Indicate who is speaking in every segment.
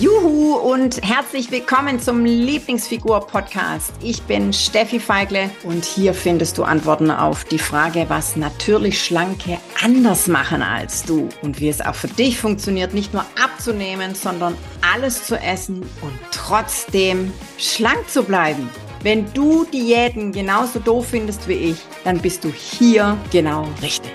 Speaker 1: Juhu und herzlich willkommen zum Lieblingsfigur-Podcast. Ich bin Steffi Feigle und hier findest du Antworten auf die Frage, was natürlich Schlanke anders machen als du und wie es auch für dich funktioniert, nicht nur abzunehmen, sondern alles zu essen und trotzdem schlank zu bleiben. Wenn du Diäten genauso doof findest wie ich, dann bist du hier genau richtig.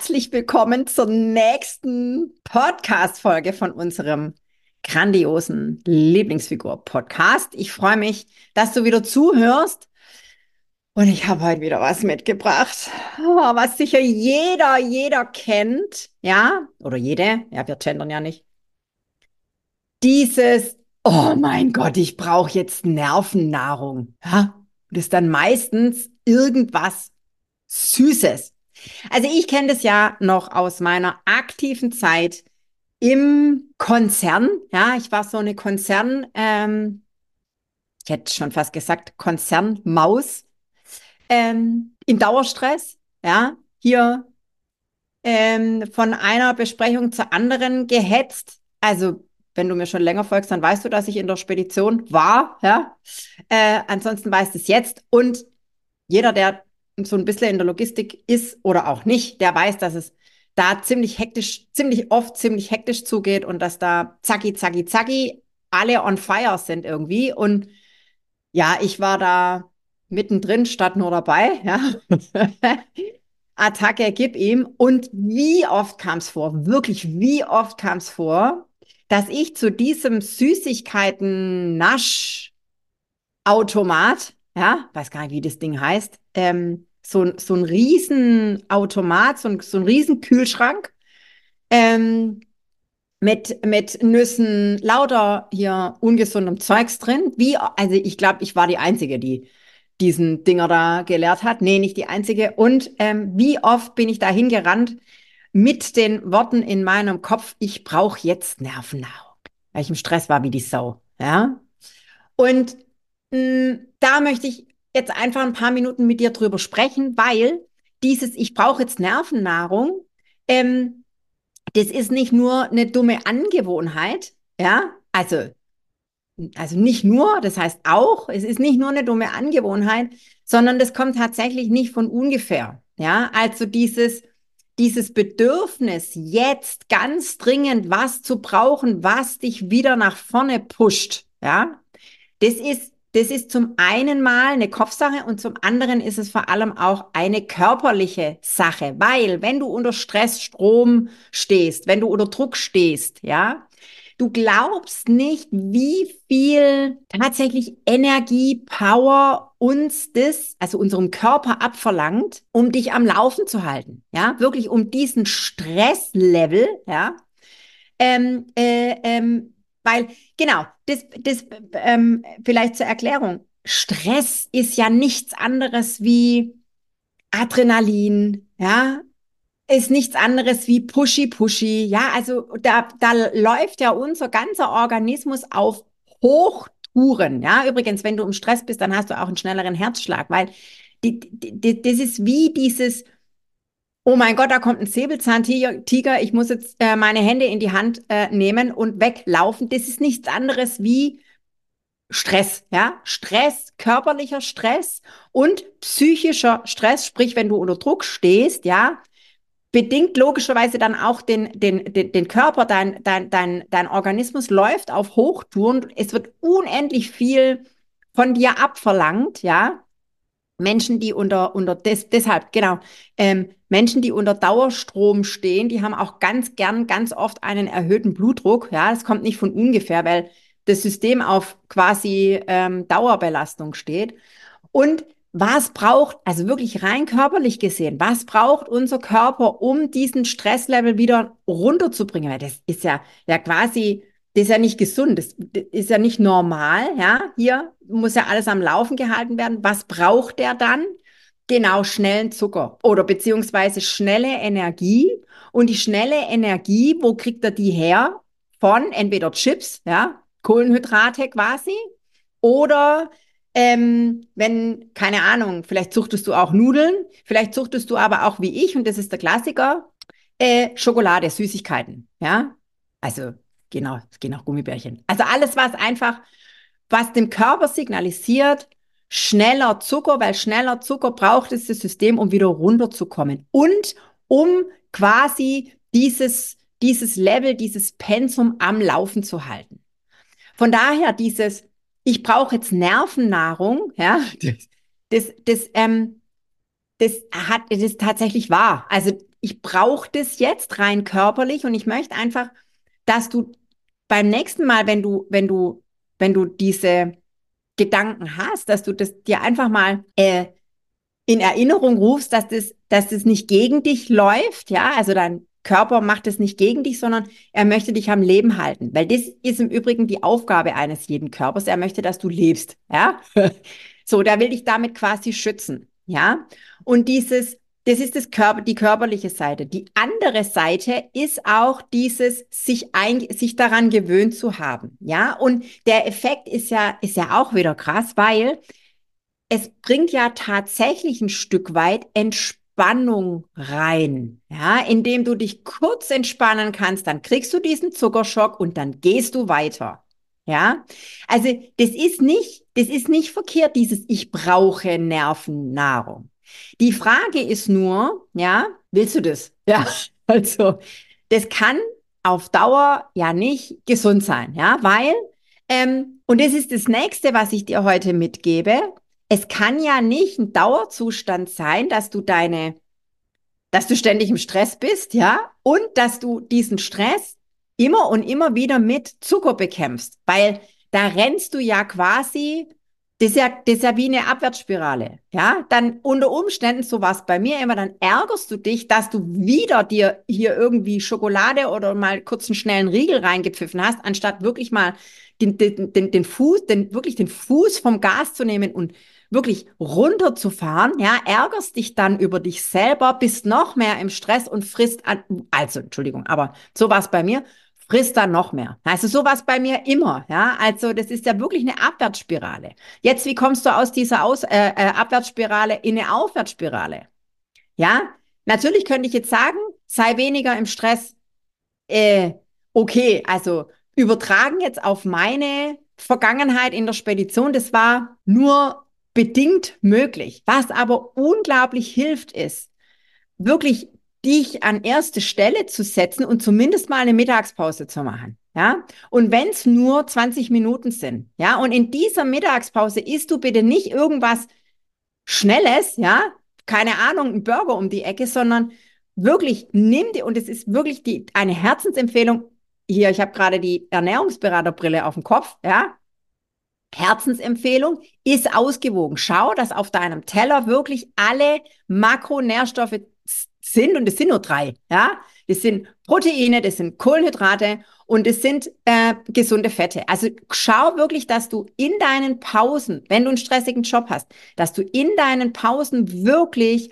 Speaker 1: Herzlich willkommen zur nächsten Podcast-Folge von unserem grandiosen Lieblingsfigur-Podcast. Ich freue mich, dass du wieder zuhörst. Und ich habe heute wieder was mitgebracht, oh, was sicher jeder, jeder kennt. Ja, oder jede. Ja, wir gendern ja nicht. Dieses, oh mein Gott, ich brauche jetzt Nervennahrung. Ja, das ist dann meistens irgendwas Süßes. Also ich kenne das ja noch aus meiner aktiven Zeit im Konzern. Ja, ich war so eine Konzern, ähm, ich hätte schon fast gesagt, Konzernmaus ähm, in Dauerstress. Ja, hier ähm, von einer Besprechung zur anderen gehetzt. Also wenn du mir schon länger folgst, dann weißt du, dass ich in der Spedition war. Ja, äh, ansonsten weißt du es jetzt. Und jeder, der so ein bisschen in der Logistik ist oder auch nicht, der weiß, dass es da ziemlich hektisch, ziemlich oft ziemlich hektisch zugeht und dass da zacki, zacki, zacki alle on fire sind irgendwie. Und ja, ich war da mittendrin statt nur dabei, ja. Attacke, gib ihm. Und wie oft kam es vor, wirklich wie oft kam es vor, dass ich zu diesem Süßigkeiten-Nasch-Automat, ja, weiß gar nicht, wie das Ding heißt, ähm, so, so ein Riesenautomat, so ein, so ein Riesenkühlschrank ähm, mit, mit Nüssen, lauter hier ungesundem Zeugs drin. Wie, also ich glaube, ich war die Einzige, die diesen Dinger da gelehrt hat. Nee, nicht die Einzige. Und ähm, wie oft bin ich da hingerannt mit den Worten in meinem Kopf, ich brauche jetzt Nervennahrung, weil ich im Stress war wie die Sau. Ja. Und mh, mm, da möchte ich jetzt einfach ein paar Minuten mit dir drüber sprechen, weil dieses Ich brauche jetzt Nervennahrung, ähm, das ist nicht nur eine dumme Angewohnheit, ja, also, also nicht nur, das heißt auch, es ist nicht nur eine dumme Angewohnheit, sondern das kommt tatsächlich nicht von ungefähr, ja, also dieses, dieses Bedürfnis, jetzt ganz dringend was zu brauchen, was dich wieder nach vorne pusht, ja, das ist das ist zum einen mal eine Kopfsache und zum anderen ist es vor allem auch eine körperliche Sache, weil wenn du unter Stress, Strom stehst, wenn du unter Druck stehst, ja, du glaubst nicht, wie viel tatsächlich Energie, Power uns das, also unserem Körper abverlangt, um dich am Laufen zu halten, ja, wirklich um diesen Stresslevel, ja, ähm, äh, ähm, weil, genau, das, das ähm, vielleicht zur Erklärung. Stress ist ja nichts anderes wie Adrenalin, ja, ist nichts anderes wie pushy pushy, ja, also da, da läuft ja unser ganzer Organismus auf Hochtouren, ja. Übrigens, wenn du im Stress bist, dann hast du auch einen schnelleren Herzschlag, weil die, die, die, das ist wie dieses, oh mein Gott, da kommt ein Säbelzahntiger, ich muss jetzt äh, meine Hände in die Hand äh, nehmen und weglaufen. Das ist nichts anderes wie Stress, ja? Stress, körperlicher Stress und psychischer Stress, sprich, wenn du unter Druck stehst, ja, bedingt logischerweise dann auch den, den, den, den Körper, dein, dein, dein, dein Organismus läuft auf Hochtouren. Es wird unendlich viel von dir abverlangt, ja. Menschen, die unter, unter des, deshalb, genau, ähm, Menschen, die unter Dauerstrom stehen, die haben auch ganz gern, ganz oft einen erhöhten Blutdruck. Ja, das kommt nicht von ungefähr, weil das System auf quasi ähm, Dauerbelastung steht. Und was braucht, also wirklich rein körperlich gesehen, was braucht unser Körper, um diesen Stresslevel wieder runterzubringen? Weil das ist ja, ja quasi das ist ja nicht gesund, das ist ja nicht normal, ja. Hier muss ja alles am Laufen gehalten werden. Was braucht der dann? Genau, schnellen Zucker oder beziehungsweise schnelle Energie. Und die schnelle Energie, wo kriegt er die her? Von entweder Chips, ja, Kohlenhydrate quasi, oder ähm, wenn, keine Ahnung, vielleicht suchtest du auch Nudeln, vielleicht suchtest du aber auch wie ich, und das ist der Klassiker, äh, Schokolade, Süßigkeiten, ja. Also genau, es gehen auch Gummibärchen. Also alles, was einfach, was dem Körper signalisiert, schneller Zucker, weil schneller Zucker braucht es das System, um wieder runterzukommen und um quasi dieses, dieses Level, dieses Pensum am Laufen zu halten. Von daher dieses, ich brauche jetzt Nervennahrung, ja, das, das, ähm, das hat, das ist tatsächlich wahr. Also ich brauche das jetzt rein körperlich und ich möchte einfach, dass du beim nächsten Mal, wenn du, wenn du, wenn du diese Gedanken hast, dass du das dir einfach mal äh, in Erinnerung rufst, dass das, dass das nicht gegen dich läuft, ja, also dein Körper macht es nicht gegen dich, sondern er möchte dich am Leben halten, weil das ist im Übrigen die Aufgabe eines jeden Körpers. Er möchte, dass du lebst, ja. so, der will dich damit quasi schützen, ja. Und dieses das ist das Körper, die körperliche Seite. Die andere Seite ist auch dieses, sich, ein, sich daran gewöhnt zu haben. Ja, und der Effekt ist ja, ist ja auch wieder krass, weil es bringt ja tatsächlich ein Stück weit Entspannung rein. Ja, indem du dich kurz entspannen kannst, dann kriegst du diesen Zuckerschock und dann gehst du weiter. Ja, also das ist nicht, das ist nicht verkehrt, dieses Ich brauche Nervennahrung. Die Frage ist nur, ja, willst du das? Ja, also das kann auf Dauer ja nicht gesund sein, ja, weil, ähm, und das ist das nächste, was ich dir heute mitgebe, es kann ja nicht ein Dauerzustand sein, dass du deine, dass du ständig im Stress bist, ja, und dass du diesen Stress immer und immer wieder mit Zucker bekämpfst, weil da rennst du ja quasi das ist, ja, das ist ja wie eine Abwärtsspirale. Ja, dann unter Umständen, so was bei mir immer, dann ärgerst du dich, dass du wieder dir hier irgendwie Schokolade oder mal kurz einen schnellen Riegel reingepfiffen hast, anstatt wirklich mal den, den, den, den Fuß, den, wirklich den Fuß vom Gas zu nehmen und wirklich runterzufahren, ja, ärgerst dich dann über dich selber, bist noch mehr im Stress und frisst an, also, Entschuldigung, aber so war bei mir, frisst dann noch mehr. Also sowas bei mir immer, ja. Also das ist ja wirklich eine Abwärtsspirale. Jetzt, wie kommst du aus dieser aus, äh, äh, Abwärtsspirale in eine Aufwärtsspirale? Ja, natürlich könnte ich jetzt sagen, sei weniger im Stress. Äh, okay, also übertragen jetzt auf meine Vergangenheit in der Spedition, das war nur bedingt möglich. Was aber unglaublich hilft, ist, wirklich dich an erste Stelle zu setzen und zumindest mal eine Mittagspause zu machen. Ja, und wenn es nur 20 Minuten sind, ja, und in dieser Mittagspause isst du bitte nicht irgendwas Schnelles, ja, keine Ahnung, ein Burger um die Ecke, sondern wirklich nimm dir, und es ist wirklich die, eine Herzensempfehlung, hier, ich habe gerade die Ernährungsberaterbrille auf dem Kopf, ja, Herzensempfehlung, ist ausgewogen. Schau, dass auf deinem Teller wirklich alle Makronährstoffe sind, und es sind nur drei, ja, das sind Proteine, das sind Kohlenhydrate und es sind äh, gesunde Fette. Also schau wirklich, dass du in deinen Pausen, wenn du einen stressigen Job hast, dass du in deinen Pausen wirklich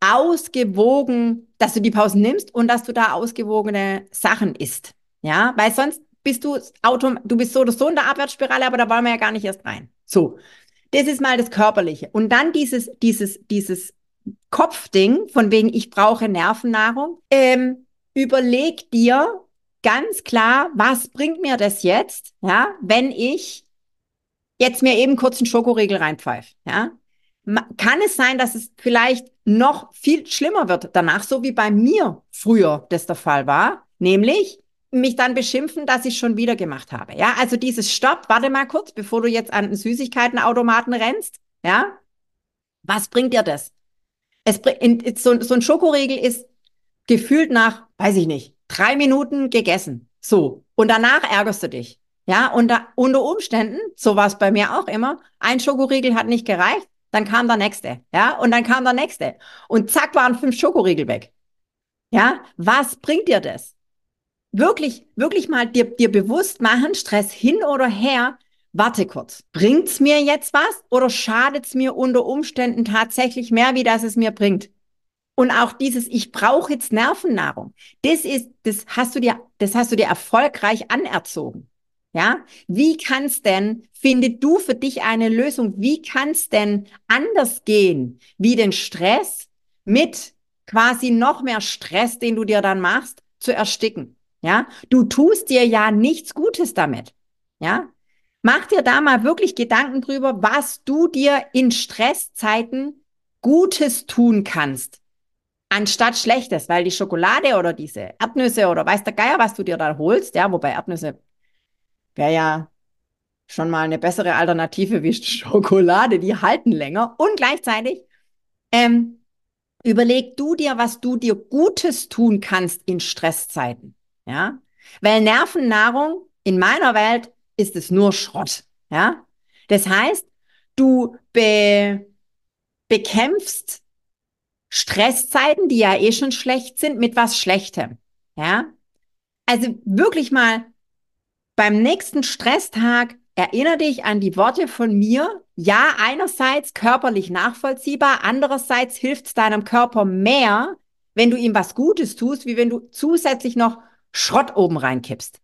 Speaker 1: ausgewogen, dass du die Pausen nimmst und dass du da ausgewogene Sachen isst. Ja, weil sonst bist du autom du bist so oder so in der Abwärtsspirale, aber da wollen wir ja gar nicht erst rein. So. Das ist mal das Körperliche. Und dann dieses, dieses, dieses Kopfding, von wegen ich brauche Nervennahrung, ähm, überleg dir ganz klar, was bringt mir das jetzt, ja, wenn ich jetzt mir eben kurz einen Schokoriegel reinpfeife, ja. Kann es sein, dass es vielleicht noch viel schlimmer wird danach, so wie bei mir früher das der Fall war, nämlich mich dann beschimpfen, dass ich schon wieder gemacht habe. Ja, also dieses Stopp, warte mal kurz, bevor du jetzt an den Süßigkeitenautomaten rennst. Ja, was bringt dir das? Es, in, so, so ein Schokoriegel ist gefühlt nach, weiß ich nicht, drei Minuten gegessen. So. Und danach ärgerst du dich. Ja, da, unter Umständen, so war es bei mir auch immer, ein Schokoriegel hat nicht gereicht, dann kam der nächste. Ja, und dann kam der nächste. Und zack, waren fünf Schokoriegel weg. Ja, was bringt dir das? Wirklich, wirklich mal dir, dir bewusst machen, Stress hin oder her, warte kurz, bringt's mir jetzt was oder schadet's mir unter Umständen tatsächlich mehr, wie das es mir bringt? Und auch dieses, ich brauche jetzt Nervennahrung. Das ist, das hast du dir, das hast du dir erfolgreich anerzogen. Ja? Wie kann's denn, finde du für dich eine Lösung? Wie kann's denn anders gehen, wie den Stress mit quasi noch mehr Stress, den du dir dann machst, zu ersticken? Ja, du tust dir ja nichts Gutes damit. Ja, mach dir da mal wirklich Gedanken drüber, was du dir in Stresszeiten Gutes tun kannst, anstatt Schlechtes, weil die Schokolade oder diese Erdnüsse oder weiß der Geier, was du dir da holst, ja, wobei Erdnüsse wäre ja schon mal eine bessere Alternative wie Schokolade, die halten länger und gleichzeitig ähm, überleg du dir, was du dir Gutes tun kannst in Stresszeiten. Ja, weil Nervennahrung in meiner Welt ist es nur Schrott. Ja, das heißt, du be bekämpfst Stresszeiten, die ja eh schon schlecht sind, mit was Schlechtem. Ja, also wirklich mal beim nächsten Stresstag erinnere dich an die Worte von mir. Ja, einerseits körperlich nachvollziehbar, andererseits hilft es deinem Körper mehr, wenn du ihm was Gutes tust, wie wenn du zusätzlich noch Schrott oben reinkippst.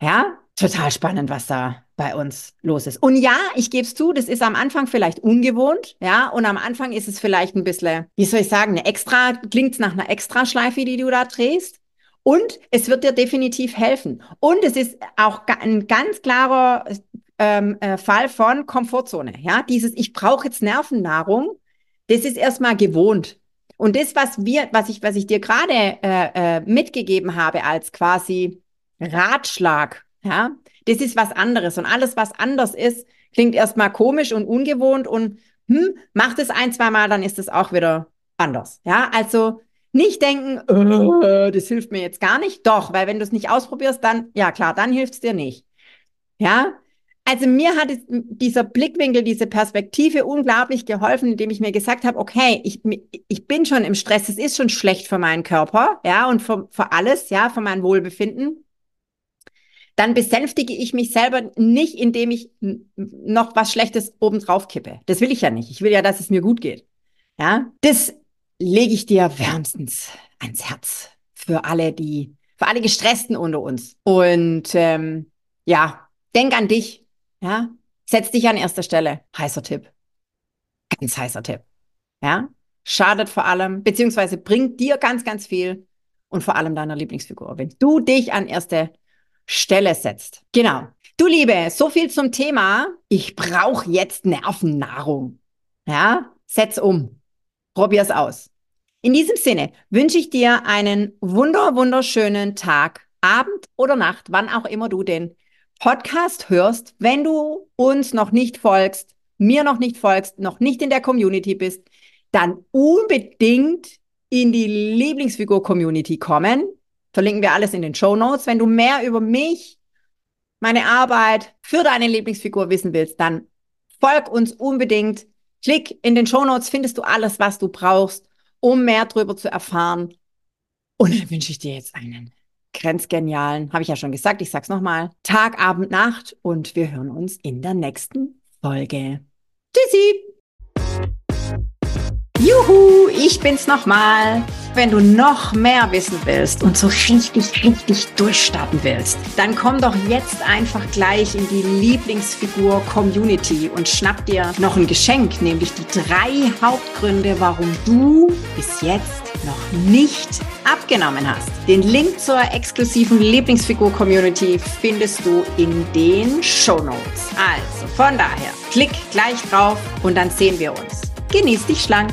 Speaker 1: Ja, total spannend, was da bei uns los ist. Und ja, ich gebe es zu, das ist am Anfang vielleicht ungewohnt, ja, und am Anfang ist es vielleicht ein bisschen, wie soll ich sagen, eine extra, klingt nach einer Extraschleife, die du da drehst. Und es wird dir definitiv helfen. Und es ist auch ein ganz klarer ähm, äh, Fall von Komfortzone. Ja, dieses Ich brauche jetzt Nervennahrung, das ist erstmal gewohnt. Und das, was wir, was ich, was ich dir gerade äh, äh, mitgegeben habe als quasi Ratschlag, ja, das ist was anderes. Und alles, was anders ist, klingt erstmal komisch und ungewohnt und hm, mach das ein, zwei Mal, dann ist es auch wieder anders. Ja, also nicht denken, äh, das hilft mir jetzt gar nicht. Doch, weil wenn du es nicht ausprobierst, dann, ja klar, dann hilft es dir nicht. Ja, also mir hat dieser Blickwinkel, diese Perspektive unglaublich geholfen, indem ich mir gesagt habe, okay, ich, ich bin schon im Stress, es ist schon schlecht für meinen Körper, ja, und für, für alles, ja, für mein Wohlbefinden. Dann besänftige ich mich selber nicht, indem ich noch was Schlechtes obendrauf kippe. Das will ich ja nicht. Ich will ja, dass es mir gut geht. Ja, das lege ich dir wärmstens ans Herz für alle, die, für alle Gestressten unter uns. Und ähm, ja, denk an dich, ja, setz dich an erster Stelle. Heißer Tipp. Ganz heißer Tipp. Ja, schadet vor allem, beziehungsweise bringt dir ganz, ganz viel und vor allem deiner Lieblingsfigur, wenn du dich an erste Stelle setzt. Genau. Du Liebe, so viel zum Thema. Ich brauche jetzt Nervennahrung. Ja, setz um. Probier's aus. In diesem Sinne wünsche ich dir einen wunder, wunderschönen Tag, Abend oder Nacht, wann auch immer du den Podcast hörst, wenn du uns noch nicht folgst, mir noch nicht folgst, noch nicht in der Community bist, dann unbedingt in die Lieblingsfigur-Community kommen. Verlinken wir alles in den Show Notes. Wenn du mehr über mich, meine Arbeit für deine Lieblingsfigur wissen willst, dann folg uns unbedingt. Klick in den Show Notes, findest du alles, was du brauchst, um mehr darüber zu erfahren. Und dann wünsche ich dir jetzt einen grenzgenialen, habe ich ja schon gesagt, ich sag's nochmal, Tag, Abend, Nacht und wir hören uns in der nächsten Folge. Tschüssi! Juhu, ich bin's nochmal. Wenn du noch mehr wissen willst und so richtig, richtig durchstarten willst, dann komm doch jetzt einfach gleich in die Lieblingsfigur-Community und schnapp dir noch ein Geschenk, nämlich die drei Hauptgründe, warum du bis jetzt noch nicht abgenommen hast. Den Link zur exklusiven Lieblingsfigur-Community findest du in den Show Notes. Also von daher, klick gleich drauf und dann sehen wir uns. Genieß dich schlank.